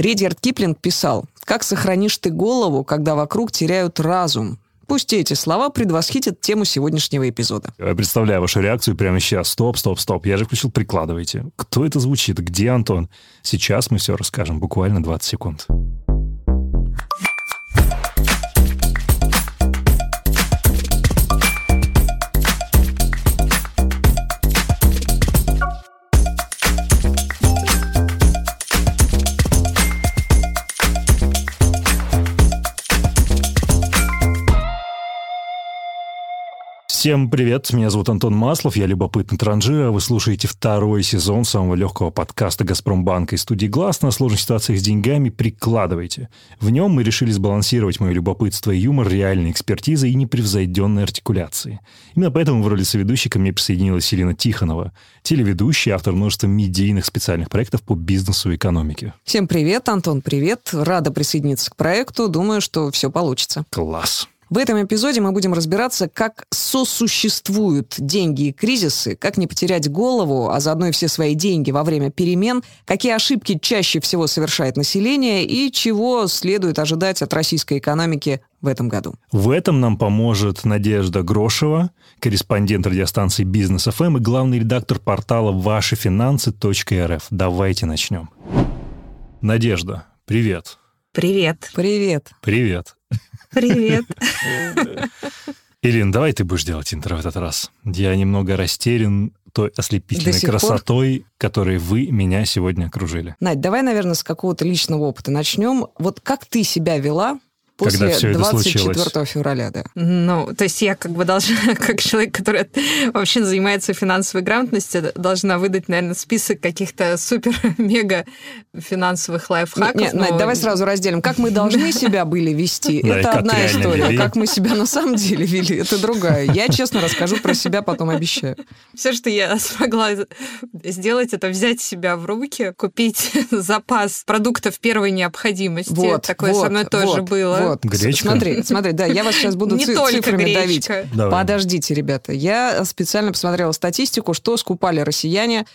Редьярд Киплинг писал, «Как сохранишь ты голову, когда вокруг теряют разум? Пусть эти слова предвосхитят тему сегодняшнего эпизода. Я представляю вашу реакцию прямо сейчас. Стоп, стоп, стоп. Я же включил «Прикладывайте». Кто это звучит? Где Антон? Сейчас мы все расскажем. Буквально 20 секунд. Всем привет, меня зовут Антон Маслов, я любопытный транжир, а вы слушаете второй сезон самого легкого подкаста «Газпромбанка» из студии «Глаз» на сложных ситуациях с деньгами «Прикладывайте». В нем мы решили сбалансировать мое любопытство и юмор реальной экспертизы и непревзойденной артикуляции. Именно поэтому в роли соведущей ко мне присоединилась Елена Тихонова, телеведущая, автор множества медийных специальных проектов по бизнесу и экономике. Всем привет, Антон, привет. Рада присоединиться к проекту. Думаю, что все получится. Класс. В этом эпизоде мы будем разбираться, как сосуществуют деньги и кризисы, как не потерять голову, а заодно и все свои деньги во время перемен, какие ошибки чаще всего совершает население и чего следует ожидать от российской экономики в этом году. В этом нам поможет Надежда Грошева, корреспондент радиостанции «Бизнес ФМ» и главный редактор портала вашефинансы.рф. Давайте начнем. Надежда, привет. Привет. Привет. Привет. Привет. Ирин, давай ты будешь делать интро в этот раз. Я немного растерян той ослепительной сих пор? красотой, которой вы меня сегодня окружили. Надь, давай, наверное, с какого-то личного опыта начнем. Вот как ты себя вела после Когда всё это 24 случилось? февраля, да? Ну, то есть я как бы должна, как человек, который вообще занимается финансовой грамотностью, должна выдать, наверное, список каких-то супер-мега финансовых лайфхаков. Нет, но- Надь, давай сразу разделим. Как мы должны себя были вести, это одна история. вели. Как мы себя на самом деле вели, это другая. Я честно расскажу про себя, потом обещаю. Все, что я смогла сделать, это взять себя в руки, купить запас продуктов первой необходимости. Вот, Такое вот, со мной тоже вот, было. Вот. Гречка? Смотри, смотри, да, я вас сейчас буду Не ци- цифрами давить. гречка. Давай. Подождите, ребята. Я специально посмотрела статистику, что скупали россияне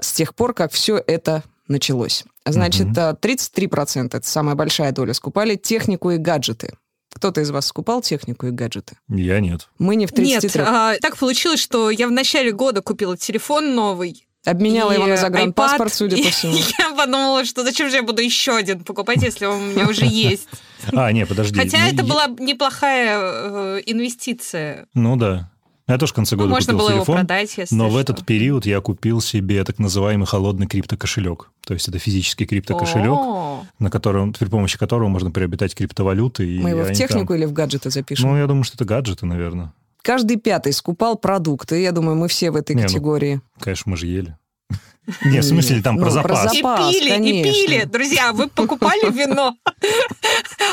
с тех пор, как все это началось. Значит, а, 33%, это самая большая доля, скупали технику и гаджеты. Кто-то из вас скупал технику и гаджеты? Я нет. Мы не в 33. Нет, а, так получилось, что я в начале года купила телефон новый. Обменяла и его на загранпаспорт, iPad, судя по всему. Я подумала, что зачем же я буду еще один покупать, если он у меня уже есть. А, не, подожди. Хотя Ну, это была неплохая э, инвестиция. Ну да. Я тоже в конце Ну, года можно купил было его продать, если Но в этот период я купил себе так называемый холодный криптокошелек. То есть это физический криптокошелек, О, на котором, при помощи которого можно приобретать криптовалюты. Мы его в технику там- или в гаджеты запишем? Ну, я думаю, что это гаджеты, наверное. Каждый пятый скупал продукты. Я думаю, мы все в этой Не, ну, категории. Конечно, мы же ели. Не, в смысле, там Ну, про про запас. И Запас, пили, конечно. и пили. Друзья, вы покупали вино?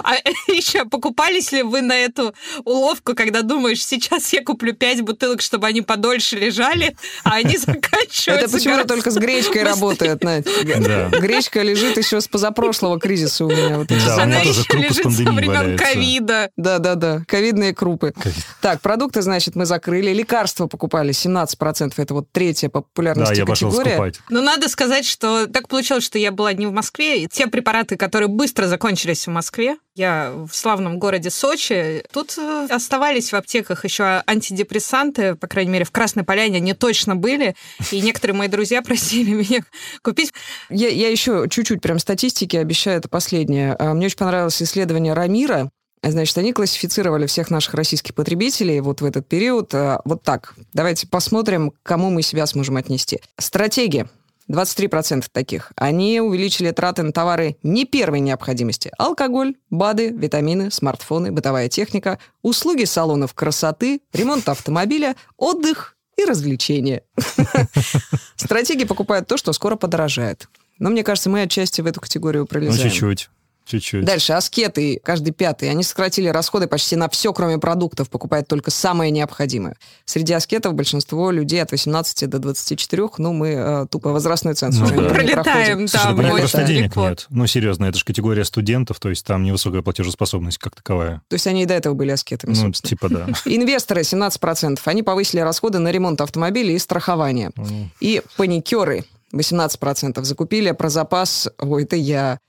А еще покупались ли вы на эту уловку, когда думаешь, сейчас я куплю пять бутылок, чтобы они подольше лежали, а они заканчиваются Это почему-то только с гречкой работает, Надь. Да. Гречка лежит еще с позапрошлого кризиса у меня. Вот эти Да, Она еще лежит со времен ковида. Да, да, да. Ковидные крупы. Так, продукты, значит, мы закрыли. Лекарства покупали 17%. Это вот третья по Да, популярности я пошел категория. скупать. Но надо сказать, что так получилось, что я была не в Москве. И те препараты, которые быстро закончились в Москве, я в славном городе Сочи, тут э, оставались в аптеках еще антидепрессанты, по крайней мере, в Красной Поляне они точно были. И некоторые мои друзья просили меня купить. Я, я еще чуть-чуть прям статистики обещаю, это последнее. А, Мне очень понравилось исследование Рамира. Значит, они классифицировали всех наших российских потребителей вот в этот период. а, Вот так. Давайте посмотрим, к кому мы себя сможем отнести. Стратегия. 23% таких. Они увеличили траты на товары не первой необходимости. Алкоголь, БАДы, витамины, смартфоны, бытовая техника, услуги салонов красоты, ремонт автомобиля, отдых и развлечения. Стратеги покупают то, что скоро подорожает. Но мне кажется, мы отчасти в эту категорию Ну, пролезаем. чуть-чуть. Чуть-чуть. Дальше, аскеты, каждый пятый, они сократили расходы почти на все, кроме продуктов, покупают только самое необходимое. Среди аскетов большинство людей от 18 до 24, ну, мы э, тупо возрастной ценз Ну уже да. не Пролетаем, проходим. да, Слушай, у них мы просто денег легко. нет. Ну, серьезно, это же категория студентов, то есть там невысокая платежеспособность как таковая. То есть они и до этого были аскетами, Ну, собственно. типа да. Инвесторы 17%, они повысили расходы на ремонт автомобилей и страхование. Ну, И паникеры 18% закупили про запас, ой, это я,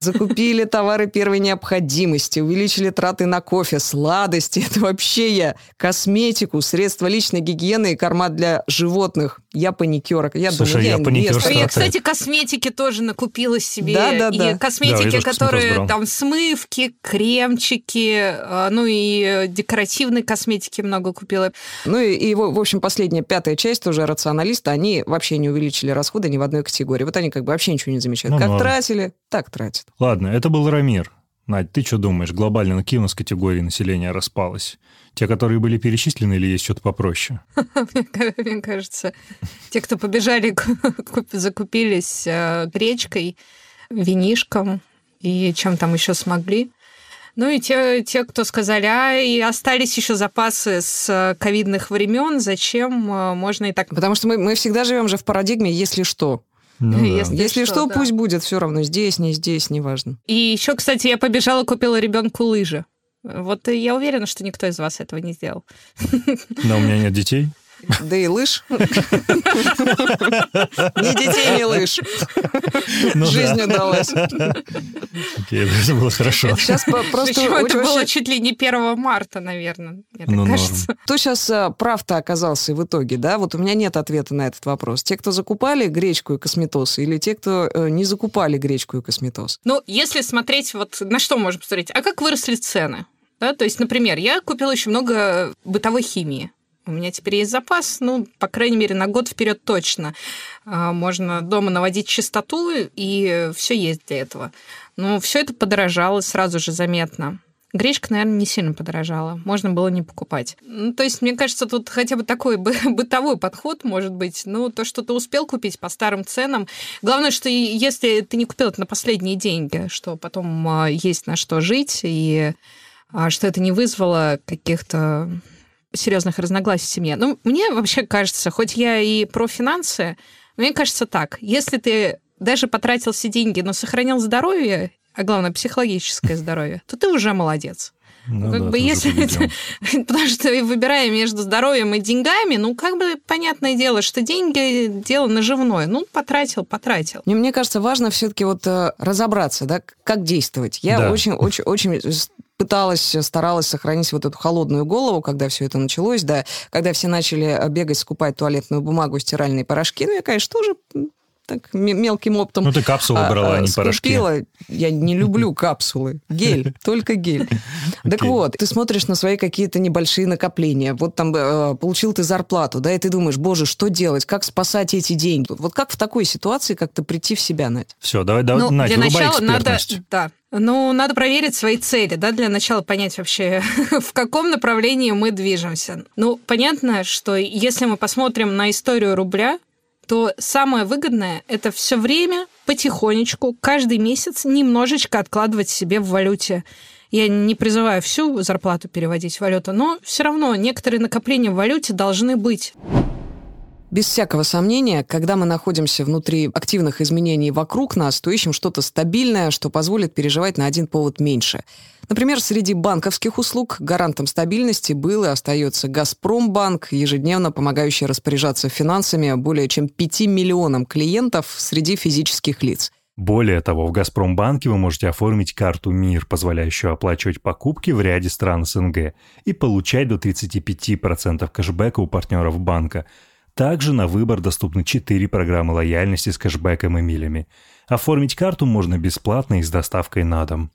закупили товары первой необходимости, увеличили траты на кофе, сладости. Это вообще я. Косметику, средства личной гигиены и корма для животных. Я паникер. Я Слушай, думаю, я я паникер. Я, кстати, косметики тоже накупила себе. Да, да, и да. Да, я косметики, косметос которые там смывки, кремчики, э, ну и э, декоративной косметики много купила. Ну и, и, в общем, последняя, пятая часть тоже рационалиста, они вообще не увеличили расходы ни в одной категории. Вот они как бы вообще ничего не замечают. Ну как ладно. тратили, так тратят. Ладно, это был Рамир. Надь, ты что думаешь, глобально на какие у нас категории населения распалось? Те, которые были перечислены, или есть что-то попроще? Мне ка- Мне кажется, те, кто побежали, куп- закупились э, гречкой, винишком и чем там еще смогли. Ну и те, те, кто сказали, а и остались еще запасы с э, ковидных времен, зачем э, можно и так... Потому что мы, мы всегда живем же в парадигме «если что». Ну да. Если Если что, что, да. пусть будет все равно здесь, не здесь, неважно. И еще, кстати, я побежала, купила ребенку лыжи. Вот я уверена, что никто из вас этого не сделал. Но у меня нет детей. Да и лыж. Ни детей, ни лыж. Ну. Жизнь удалась. Окей, это было хорошо. Сейчас просто это было чуть ли не 1 марта, наверное, мне так Ну, кажется. Кто сейчас прав-то оказался в итоге, да? Вот у меня нет ответа на этот вопрос. Те, кто закупали гречку и косметоз, или те, кто э, не закупали гречку и косметоз? Ну, если смотреть, вот на что можно посмотреть? А как выросли цены? Да, то есть, например, я купила очень много бытовой химии. У меня теперь есть запас, ну, по крайней мере, на год вперед точно. А, Можно дома наводить чистоту, и все есть для этого. Но все это подорожало сразу же заметно. Гречка, наверное, не сильно подорожала. Можно было не покупать. Ну, то есть, мне кажется, тут хотя бы такой бы- бытовой подход может быть. Ну, то, что ты успел купить по старым ценам. Главное, что если ты не купил это на последние деньги, что потом а, есть на что жить, и а, что это не вызвало каких-то серьезных разногласий в семье. Ну, мне вообще кажется, хоть я и про финансы, но мне кажется так, если ты даже потратил все деньги, но сохранил здоровье, а главное, психологическое здоровье, то ты уже молодец. Ну как да, бы если. Потому что выбирая между здоровьем и деньгами, ну, как бы понятное дело, что деньги – дело наживное. Ну, потратил, потратил. Мне, мне кажется, важно все-таки вот э, разобраться, да, как действовать. Я Да. очень, очень, очень пыталась, э, старалась сохранить вот эту холодную голову, когда все это началось, да, когда все начали э, бегать, скупать туалетную бумагу, стиральные порошки. Ну, я, конечно, тоже так мелким оптом Ну, ты капсулы а, брала, а а, не порошки. скупила. Я не люблю капсулы. Гель, только гель. Так вот, ты смотришь на свои какие-то небольшие накопления. Вот там э, получил ты зарплату, да, и ты думаешь, боже, что делать, как спасать эти деньги? Вот как в такой ситуации как-то прийти в себя, Надь? Все, давай, давай, Ну, Надь, для начала надо, да, ну, надо проверить свои цели, да, для начала понять вообще, в каком направлении мы движемся. Ну, понятно, что если мы посмотрим на историю рубля, то самое выгодное – это все время потихонечку, каждый месяц немножечко откладывать себе в валюте. Я не призываю всю зарплату переводить в валюту, но все равно некоторые накопления в валюте должны быть. Без всякого сомнения, когда мы находимся внутри активных изменений вокруг нас, то ищем что-то стабильное, что позволит переживать на один повод меньше. Например, среди банковских услуг гарантом стабильности был и остается «Газпромбанк», ежедневно помогающий распоряжаться финансами более чем 5 миллионам клиентов среди физических лиц. Более того, в «Газпромбанке» вы можете оформить карту «Мир», позволяющую оплачивать покупки в ряде стран СНГ и получать до 35% кэшбэка у партнеров банка. Также на выбор доступны 4 программы лояльности с кэшбэком и милями. Оформить карту можно бесплатно и с доставкой на дом.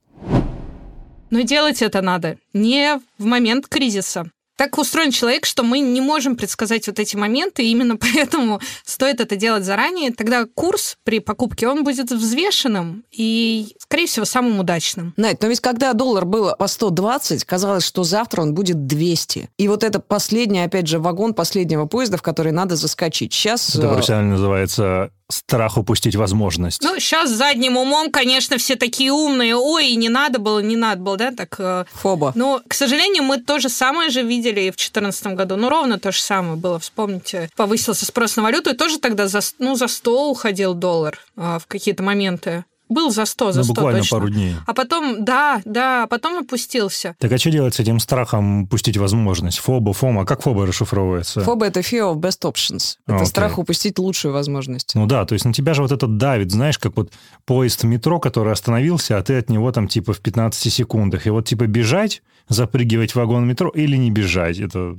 Но делать это надо не в момент кризиса. Так устроен человек, что мы не можем предсказать вот эти моменты, и именно поэтому стоит это делать заранее. Тогда курс при покупке, он будет взвешенным и, скорее всего, самым удачным. Надь, но ведь когда доллар был по 120, казалось, что завтра он будет 200. И вот это последний, опять же, вагон последнего поезда, в который надо заскочить. Сейчас... Это э, профессионально называется страх упустить возможность. Ну, сейчас задним умом, конечно, все такие умные. Ой, не надо было, не надо было, да, так... э, Фоба. Но, к сожалению, мы то же самое же видели и в 2014 году. Ну, ровно то же самое было. Вспомните, повысился спрос на валюту, и тоже тогда за, ну, за 100 уходил доллар а, в какие-то моменты. Был за 100, за Ну, 100 буквально точно. пару дней. А потом, да, да, а потом опустился. Так а что делать с этим страхом упустить возможность? Фоба, фома, как фоба расшифровывается? Фоба — это fear of best options. Это Окей. страх упустить лучшую возможность. Ну да, то есть на тебя же вот это давит, знаешь, как вот поезд в метро, который остановился, а ты от него там типа в 15 секундах. И вот типа бежать, запрыгивать в вагон метро или не бежать. Это...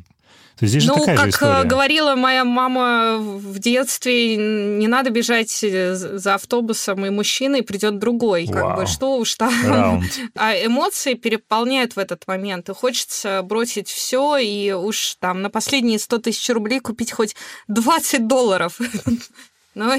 То есть здесь ну, же такая как же история. э, говорила моя мама в детстве, не надо бежать э, за автобусом, и мужчиной придет другой. Как Вау. бы что уж там. Раунд. А эмоции переполняют в этот момент, и хочется бросить все и уж там на последние 100 тысяч рублей купить хоть 20 долларов. Но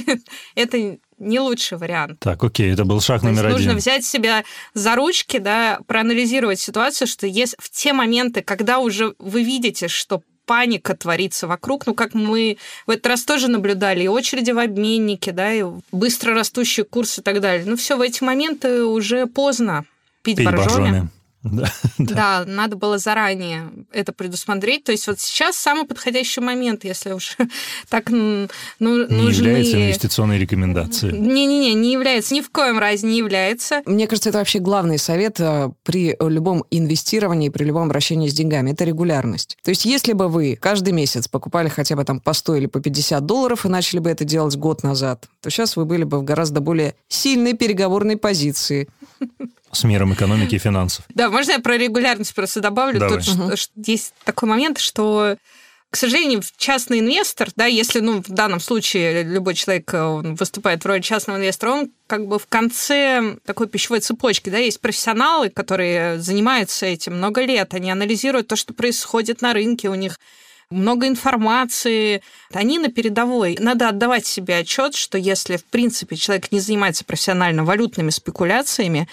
это не лучший вариант. Так, окей, это был шаг То номер нужно один. взять себя за ручки, да, проанализировать ситуацию, что есть в те моменты, когда уже вы видите, что паника творится вокруг, ну, как мы в этот раз тоже наблюдали, и очереди в обменнике, да, и быстро растущий курс и так далее. Ну, все, в эти моменты уже поздно пить, Пить боржоми. боржоми. Да. Да, надо было заранее это предусмотреть. То есть вот сейчас самый подходящий момент, если уж так ну, Не нужны... является инвестиционной рекомендацией. Не-не-не, не является, ни в коем разе не является. Мне кажется, это вообще главный совет э, при любом инвестировании, при любом обращении с деньгами. Это регулярность. То есть если бы вы каждый месяц покупали хотя бы там по 100 или по 50 долларов и начали бы это делать год назад, то сейчас вы были бы в гораздо более сильной переговорной позиции. С миром экономики и финансов. Да, можно я про регулярность просто добавлю? Давай. Тут есть такой момент, что к сожалению, частный инвестор, да, если, ну, в данном случае любой человек э, он выступает в роли частного инвестора, он как бы в конце такой пищевой цепочки, да, есть профессионалы, которые занимаются этим много лет, они анализируют то, что происходит на рынке, у них много информации, они на передовой. Надо отдавать себе отчет, что если, в принципе, человек не занимается профессионально валютными спекуляциями,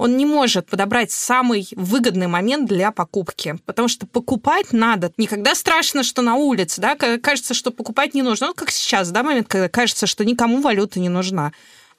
он не может подобрать самый выгодный момент для покупки, потому что покупать надо. Никогда страшно, что на улице, да, кажется, что покупать не нужно. Ну, как сейчас, да, момент, когда кажется, что никому валюта не нужна.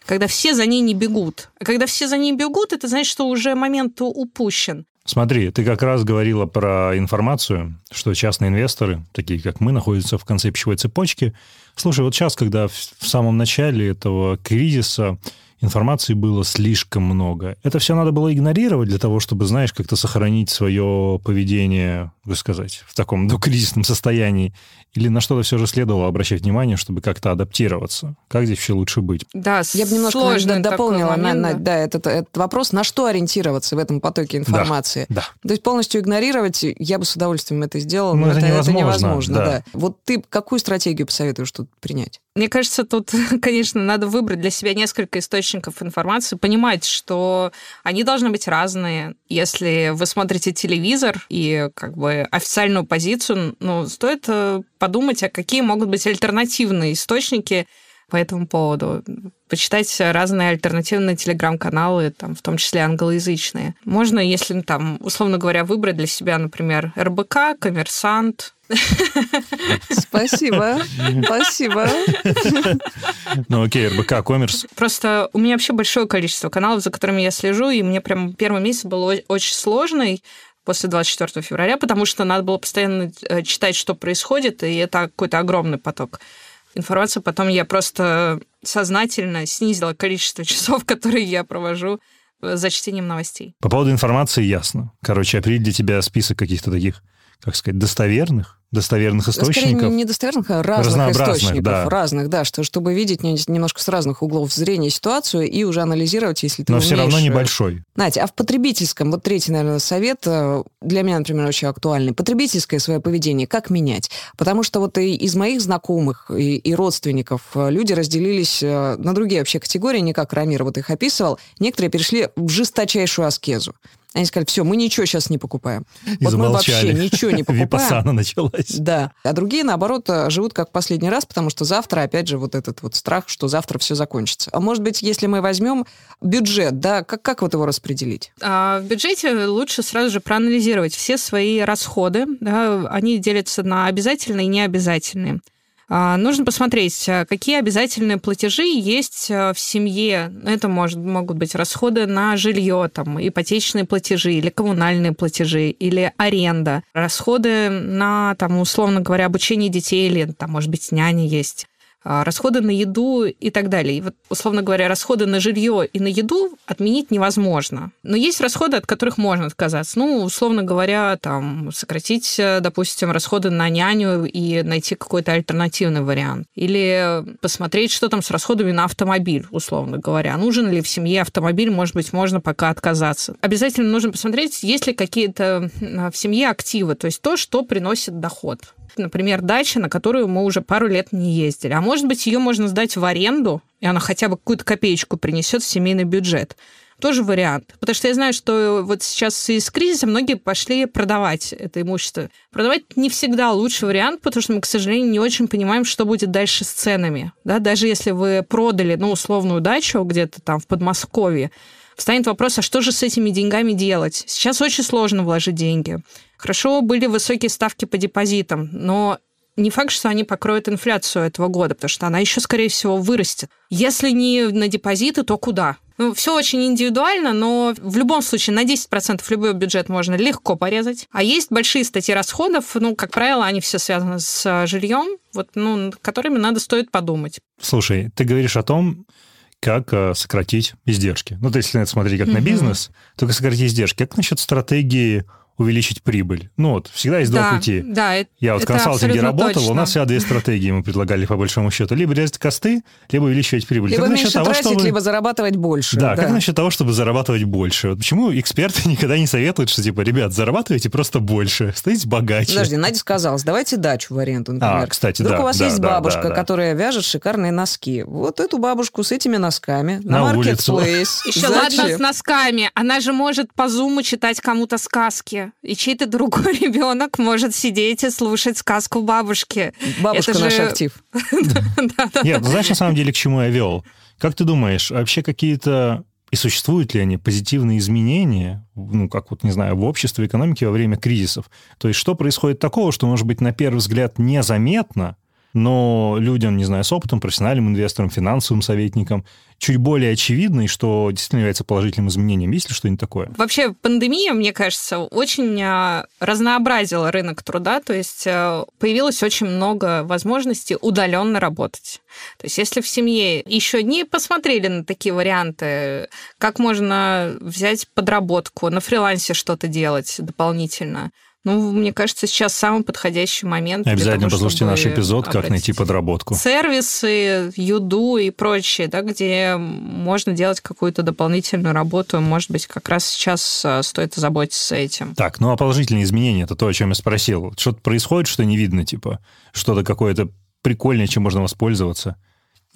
Когда все за ней не бегут. А когда все за ней бегут, это значит, что уже момент упущен. Смотри, ты как раз говорила про информацию, что частные инвесторы, такие как мы, находятся в конце пищевой цепочки. Слушай, вот сейчас, когда в самом начале этого кризиса информации было слишком много, это все надо было игнорировать для того, чтобы, знаешь, как-то сохранить свое поведение, как сказать, в таком докризисном состоянии? Или на что-то все же следовало обращать внимание, чтобы как-то адаптироваться? Как здесь вообще лучше быть? Да, Я бы немножко такой дополнила на- на- да. да, этот, этот вопрос, на что ориентироваться в этом потоке информации. Да. То есть полностью игнорировать, я бы с удовольствием это сделала, Ну, но это это, это невозможно, невозможно. да. да. Вот ты какую стратегию посоветуешь тут принять? Мне кажется, тут, конечно, надо выбрать для себя несколько источников информации, понимать, что они должны быть разные. Если вы смотрите телевизор и как бы официальную позицию, ну, стоит э, подумать, а какие могут быть альтернативные источники по этому поводу. Почитать разные альтернативные телеграм-каналы, там, в том числе англоязычные. Можно, если, ну, там, условно говоря, выбрать для себя, например, РБК, Коммерсант, Спасибо, спасибо. Ну окей, РБК, коммерс. Просто у меня вообще большое количество каналов, за которыми я слежу, и мне прям первый месяц был очень сложный после 24 февраля, потому что надо было постоянно э, читать, что происходит, и это какой-то огромный поток информации. Потом я просто сознательно снизила количество часов, которые я провожу э, за чтением новостей. По поводу информации ясно. Короче, определить для тебя список каких-то таких, как сказать, достоверных, достоверных Скорее, источников. не недостоверных, а разных источников. да. Разных, да, что, чтобы видеть не- немножко с разных углов зрения ситуацию и уже анализировать, если ты но все равно умеешь, э, небольшой. Надя, а в потребительском, вот третий, наверное, совет, э, для меня, например, очень актуальный. Потребительское свое поведение, как менять? Потому что вот и из моих знакомых и, и родственников э, люди разделились на другие вообще категории, не как Рамир вот их описывал. Некоторые перешли в жесточайшую аскезу. Они сказали, все, мы ничего сейчас не покупаем. И вот мы замолчали. вообще ничего не покупаем. Випассана началась. Да. А другие, наоборот, э, живут как в последний раз, потому что завтра, опять же, вот этот вот страх, что завтра все закончится. А может быть, если мы возьмем бюджет, да, как, как вот его распределить? А в бюджете лучше сразу же проанализировать все свои расходы. да, они делятся на обязательные и необязательные. А, Нужно посмотреть, а, какие обязательные платежи есть а, в семье. Это может, могут быть расходы на жилье, там, ипотечные платежи или коммунальные платежи, или аренда. Расходы на, там, условно говоря, обучение детей или, там, может быть, няни есть. А, расходы на еду и так далее. И вот, условно говоря, расходы на жилье и на еду отменить невозможно. Но есть расходы, от которых можно отказаться. Ну, условно говоря, там, сократить, э, допустим, расходы на няню и найти какой-то альтернативный вариант. Или посмотреть, что там с расходами на автомобиль, условно говоря. Нужен ли в семье автомобиль, может быть, можно пока отказаться. Обязательно нужно посмотреть, есть ли какие-то в семье активы, то есть то, что приносит доход. Например, дача, на которую мы уже пару лет не ездили. А может быть, ее можно сдать в аренду, и она хотя бы какую-то копеечку принесет в семейный бюджет. Тоже вариант. Потому что я знаю, что вот сейчас из кризиса многие пошли продавать это имущество. Продавать не всегда лучший вариант, потому что мы, к сожалению, не очень понимаем, что будет дальше с ценами. Да? Даже если вы продали, ну, условную дачу где-то там в Подмосковье, встанет вопрос, а что же с этими деньгами делать? Сейчас очень сложно вложить деньги. Хорошо были высокие ставки по депозитам, но не факт, что они покроют инфляцию этого года, потому что она еще, скорее всего, вырастет. Если не на депозиты, то куда? Ну, все очень индивидуально, но в любом случае на 10% любой бюджет можно легко порезать. А есть большие статьи расходов, ну, как правило, они все связаны с жильем, вот, ну, которыми надо стоит подумать. Слушай, ты говоришь о том, как э, сократить издержки. Ну, то есть, если смотреть как mm-hmm. на бизнес, то как сократить издержки. Как насчет стратегии увеличить прибыль. Ну вот, всегда есть два пути. Да, Я вот в консалтинге работал, точно. у нас всегда две стратегии мы предлагали по большому счету. Либо резать косты, либо увеличивать прибыль. Либо как меньше того, тратить, чтобы... либо зарабатывать больше. Да, да, как насчет того, чтобы зарабатывать больше? Вот почему эксперты никогда не советуют, что типа, ребят, зарабатывайте просто больше, становитесь богаче. Подожди, Надя сказала, сдавайте дачу в аренду, например. А, кстати, Вдруг да. у вас да, есть да, бабушка, да, да. которая вяжет шикарные носки. Вот эту бабушку с этими носками на, на маркетплейс. Еще ладно с носками. Она же может по зуму читать кому-то сказки. И чей-то другой ребенок может сидеть и слушать сказку бабушки. Бабушка Это наш же- актив. Нет, ну, знаешь, на самом деле, к чему я вел? Как ты думаешь, вообще какие-то и существуют ли они позитивные изменения, ну, как вот, не знаю, в обществе, экономике во время кризисов? То есть что происходит такого, что, может быть, на первый взгляд незаметно, но людям, не знаю, с опытом, профессиональным инвесторам, финансовым советникам, чуть более очевидно, и что действительно является положительным изменением. Есть ли что-нибудь такое? Вообще пандемия, мне кажется, очень а, разнообразила рынок труда, то есть а, появилось очень много возможностей удаленно работать. То есть если в семье еще не посмотрели на такие варианты, как можно взять подработку, на фрилансе что-то делать дополнительно, ну, мне кажется, сейчас самый подходящий момент. Обязательно того, послушайте наш эпизод «Как найти подработку». сервисы, юду и прочее, да, где можно делать какую-то дополнительную работу. Может быть, как раз сейчас а, стоит заботиться этим. Так, ну а положительные изменения, это то, о чем я спросил. Что-то происходит, что не видно, типа? Что-то какое-то прикольное, чем можно воспользоваться?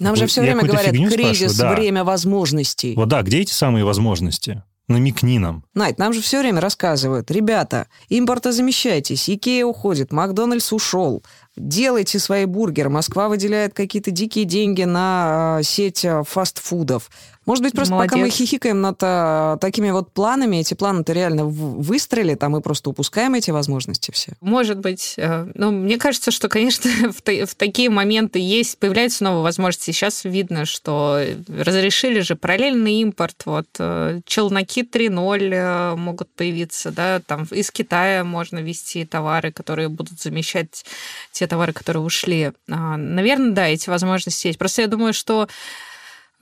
Нам же все время говорят, кризис, да. время возможностей. Вот да, где эти самые возможности? Намекни нам. Надь, нам же все время рассказывают, ребята, импортозамещайтесь, Икея уходит, Макдональдс ушел, делайте свои бургеры, Москва выделяет какие-то дикие деньги на а, сеть а, фастфудов. Может быть, просто пока мы Молодец. хихикаем над а, такими вот планами, эти планы-то реально в- выстрелят, а мы просто упускаем эти возможности все. Может быть. э, Ну, мне кажется, что, конечно, в, в такие моменты есть, появляются новые возможности. Сейчас видно, что разрешили же параллельный импорт. Вот э, челноки 3.0 э, могут появиться, да, там из Китая можно везти товары, которые будут замещать те товары, которые ушли. А, Наверное, да, эти возможности есть. Просто я думаю, что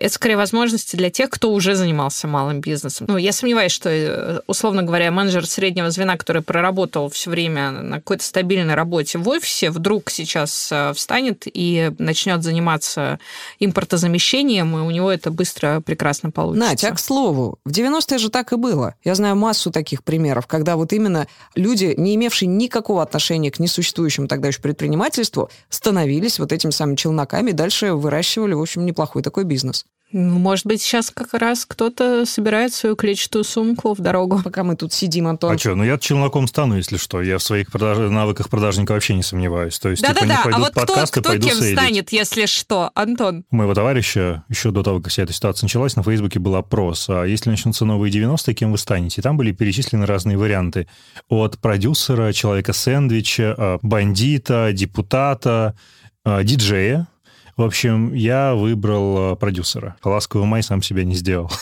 это скорее возможности для тех, кто уже занимался малым бизнесом. Ну, я сомневаюсь, что, э, условно говоря, менеджер среднего звена, который проработал все время на какой-то стабильной работе в офисе, вдруг сейчас э, встанет и начнет заниматься импортозамещением, и у него это быстро, прекрасно получится. Надь, а к слову, в 90-е же так и было. Я знаю массу таких примеров, когда вот именно люди, не имевшие никакого отношения к несуществующему тогда еще предпринимательству, становились вот этими самыми челноками и дальше выращивали, в общем, неплохой такой бизнес. Ну, Может быть, сейчас как раз кто-то собирает свою клетчатую сумку в дорогу. Пока мы тут сидим, Антон. А что, ну я челноком стану, если что. Я в своих продаж- навыках продажника вообще не сомневаюсь. То есть, типа, не Да-да-да, а пойдут вот кто, подкасты, кто пойду кем сейлить. станет, если что? Антон. У моего товарища еще до того, как вся эта ситуация началась, на Фейсбуке был опрос. А если начнутся новые 90-е, кем вы станете? И там были перечислены разные варианты. От продюсера, человека-сэндвича, а, бандита, депутата, а, диджея. В общем, я выбрал а, продюсера. Ласковый май сам себя не сделал.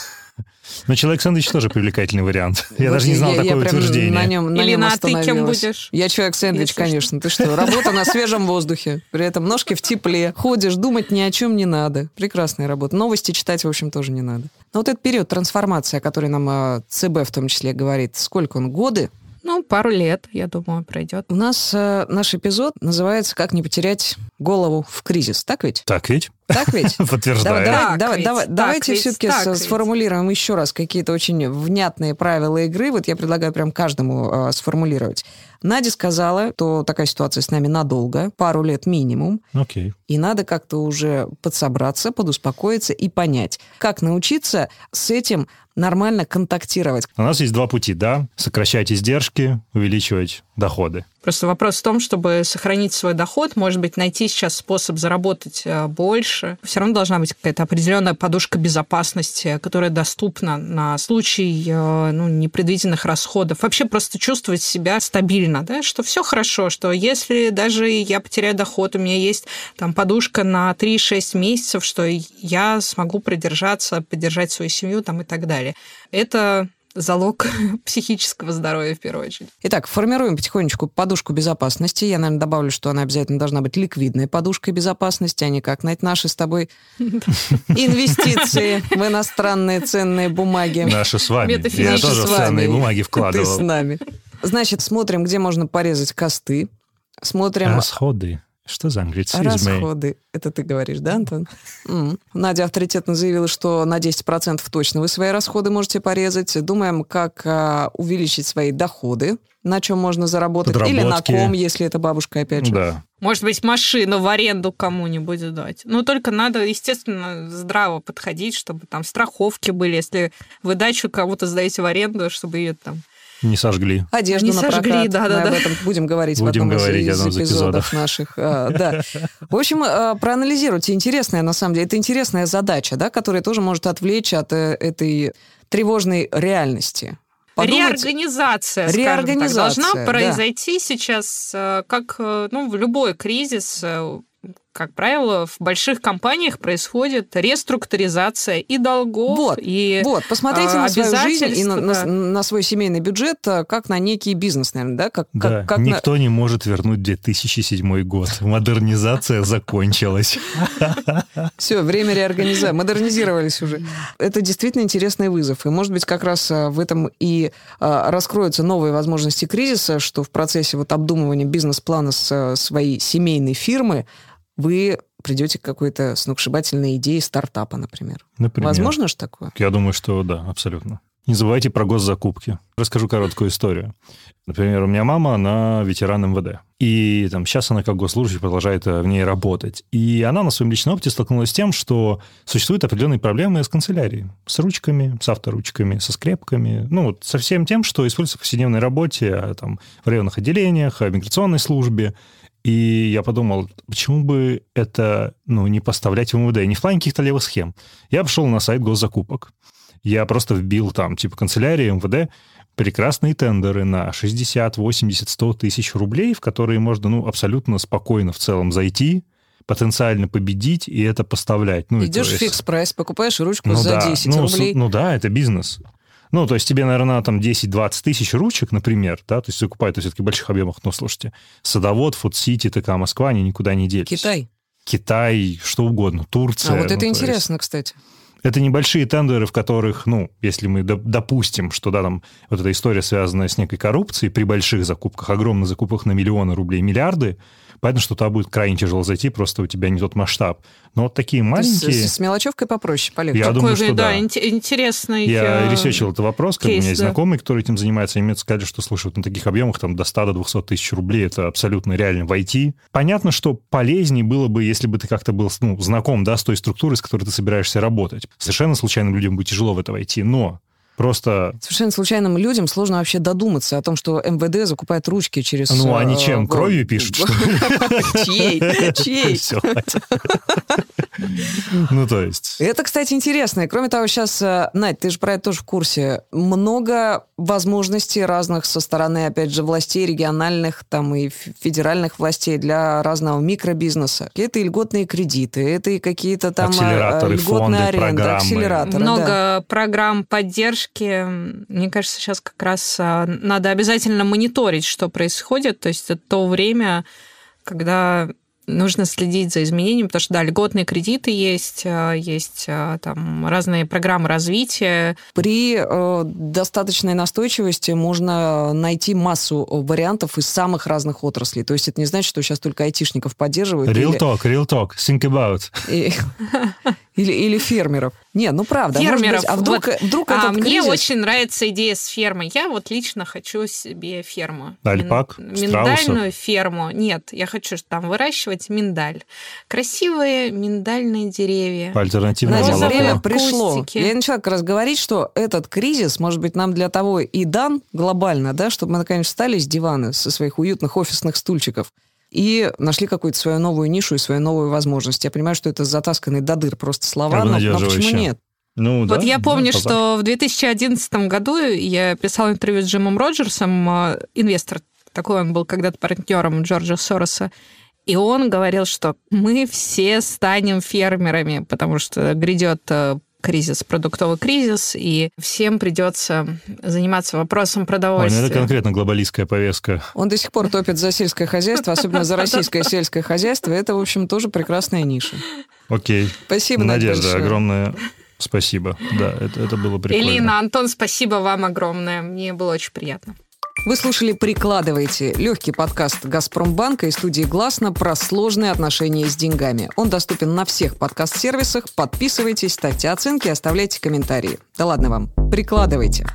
Но человек-сэндвич тоже привлекательный вариант. Я Вот даже не знал я- я такое утверждение. На нем, на Или на «ты» кем будешь? Я человек-сэндвич, Если что. конечно. Ты что, работа на свежем воздухе. При этом ножки в тепле. Ходишь, думать ни о чем не надо. Прекрасная работа. Новости читать, в общем, тоже не надо. Но вот этот период трансформации, о которой нам а, ЦБ в том числе говорит, сколько он? Годы? Ну, пару лет, я думаю, пройдет. У нас э, наш эпизод называется «Как не потерять голову в кризис». Так ведь? Так ведь? Так ведь? Подтверждаю. Давай, давай, давай, давайте все-таки сформулируем еще раз какие-то очень внятные правила игры. Вот я предлагаю прям каждому э, сформулировать. Надя сказала, что такая ситуация с нами надолго, пару лет минимум, Окей. и надо как-то уже подсобраться, подуспокоиться и понять, как научиться с этим нормально контактировать. У нас есть два пути, да? Сокращать издержки, увеличивать доходы. Просто вопрос в том, чтобы сохранить свой доход, может быть, найти сейчас способ заработать э, больше. Все равно должна быть какая-то определенная подушка безопасности, которая доступна на случай э, ну, непредвиденных расходов. Вообще просто чувствовать себя стабильно, да, что все хорошо, что если даже я потеряю доход, у меня есть там подушка на 3-6 месяцев, что я смогу продержаться, поддержать свою семью там и так далее. Это залог психического здоровья в первую очередь. Итак, формируем потихонечку подушку безопасности. Я, наверное, добавлю, что она обязательно должна быть ликвидной подушкой безопасности, а не как на наши с тобой инвестиции в иностранные ценные бумаги. Наши с вами. Я тоже в ценные бумаги Ты с вкладывал. нами. Значит, смотрим, где можно порезать косты. Смотрим Расходы. Что за англицизмы? расходы. Это ты говоришь, да, Антон? М. Надя авторитетно заявила, что на 10% точно вы свои расходы можете порезать. Думаем, как а, увеличить свои доходы, на чем можно заработать. Или на Подработки. ком, если это бабушка, опять же. Да. Может быть, машину в аренду кому-нибудь дать. Но только надо, естественно, здраво подходить, чтобы там страховки были. Если вы дачу кому-то сдаете в аренду, чтобы ее там... Не сожгли. Одежду Не на сожгли, прокат. да, да, Мы да. об этом будем говорить в Будем одном из- говорить из, из эпизодов эпизодов. наших. а, да. В общем, а, проанализируйте. Интересная, на самом деле, это интересная задача, да, которая тоже может отвлечь от э, этой тревожной реальности. Подумать- Реорганизация, скажем так, Реорганизация, должна да. произойти сейчас, э, как э, ну, в любой кризис, э, как правило, в больших компаниях происходит реструктуризация и долгов, Вот, и Вот, посмотрите а, на свою жизнь и на, на- на свой семейный бюджет а, как на некий бизнес, наверное, да? Как, Да, как, как на- никто не может вернуть 2007 год. Модернизация закончилась. Все, время реорганизации. Модернизировались уже. Это действительно интересный вызов. И, может быть, как раз а, в этом и а, раскроются новые возможности кризиса, что в процессе вот обдумывания бизнес-плана своей семейной фирмы вы придете к какой-то сногсшибательной идее стартапа, например. Например. Возможно же такое? Я думаю, что да, абсолютно. Не забывайте про госзакупки. Расскажу короткую историю. Например, у меня мама, она ветеран МВД. И там, сейчас она как госслужащий продолжает э, в ней работать. И она на своем личном опыте столкнулась с тем, что существуют определенные проблемы с канцелярией. С ручками, с авторучками, со скрепками. Ну, вот со всем тем, что используется в повседневной работе, а, там, в районных отделениях, в миграционной службе. И я подумал, почему бы это ну, не поставлять в МВД? Не в плане каких-то левых схем. Я пошел на сайт госзакупок. Я просто вбил там, типа, канцелярия МВД, прекрасные тендеры на 60, 80, 100 тысяч рублей, в которые можно, ну, абсолютно спокойно в целом зайти, потенциально победить и это поставлять. Ну, Идешь в есть- Fix Price, покупаешь ручку ну за да, 10 ну, с- рублей. ну да, это бизнес. Ну, то есть тебе, наверное, там 10-20 тысяч ручек, например, да, то есть закупают все-таки в больших объемах, но слушайте, Садовод, Фудсити, ТК Москва, они никуда не делись. Китай. Китай, что угодно, Турция. А вот ну, это то есть интересно, кстати. Это небольшие тендеры, в которых, ну, если мы доп- допустим, что, да, там вот эта история, связанная с некой коррупцией при больших закупках, огромных закупках на миллионы рублей, миллиарды, понятно, что туда будет крайне тяжело зайти, просто у тебя не тот масштаб. Но вот такие маленькие... с, с мелочевкой попроще, полегче. Я Такой, думаю, что да, да. инте- интересный. Я э, ресечил этот вопрос, как бы у кейс, меня есть да. знакомые, которые этим занимаются, они мне сказали, что, слушай, вот на таких объемах там до 100 до 200 тысяч рублей это абсолютно реально войти. Понятно, что полезнее было бы, если бы ты как-то был ну, знаком да, с той структурой, с которой ты собираешься работать. Совершенно случайным людям будет тяжело в это войти, но просто... Совершенно случайным людям сложно вообще додуматься о том, что МВД закупает ручки через... Ну, они э, чем? Кровью пишут, что ли? Чьей? Чьей? Всё, хватит. Ну, то есть... Это, кстати, интересно. И, кроме того, сейчас, э, Надь, ты же про это тоже в курсе. Много возможностей разных со стороны, опять же, властей региональных там и федеральных властей для разного микробизнеса. Это и льготные кредиты, это и какие-то там э, Акселераторы, льготные фонды, аренды, программы. акселераторы. Много да. программ поддержки. Мне кажется, сейчас как раз а, надо обязательно мониторить, что происходит. То есть это то время, когда нужно следить за изменениями, потому что, да, льготные кредиты есть, а, есть а, там разные программы развития. При э, достаточной настойчивости можно найти массу вариантов из самых разных отраслей. То есть это не значит, что сейчас только айтишников поддерживают. Real или- talk, real talk, think about. и- или, или фермеров. Не, ну правда. может Фермеров. быть, а вдруг, Вот, вдруг А, этот мне кризис- очень нравится идея с фермой. Я вот лично хочу себе ферму. Альпак? Мин- Страусов? Миндальную ферму. Нет, я хочу там выращивать миндаль. Красивые миндальные деревья. Альтернативное Розовые молоко. время пришло. кустики. Я начала как раз говорить, что этот кризис, может быть, нам для того и дан глобально, да, чтобы мы, наконец, встали с дивана, со своих уютных офисных стульчиков и нашли какую-то свою новую нишу и свою новую возможность. Я понимаю, что это затасканные до дыр просто слова, но, но почему нет? Ну, да, Вот я да, помню, пожалуйста. что в 2011 году я писала интервью с Джимом Роджерсом, э, инвестор такой он был когда-то партнером Джорджа Сороса, и он говорил, что мы все станем фермерами, потому что грядет э, кризис, продуктовый кризис, и всем придется заниматься вопросом Ой, ну продовольствия. это конкретно глобалистская повестка. Он до сих пор топит за сельское хозяйство, особенно за российское сельское хозяйство. Это, в общем, тоже прекрасная ниша. Окей. Спасибо, Надежда, большое. огромное спасибо. Да, это, это было прикольно. Элина, Антон, спасибо вам огромное. Мне было очень приятно. Вы слушали «Прикладывайте» – легкий подкаст «Газпромбанка» и студии «Гласно» про сложные отношения с деньгами. Он доступен на всех подкаст-сервисах. Подписывайтесь, ставьте оценки, оставляйте комментарии. Да ладно вам, прикладывайте.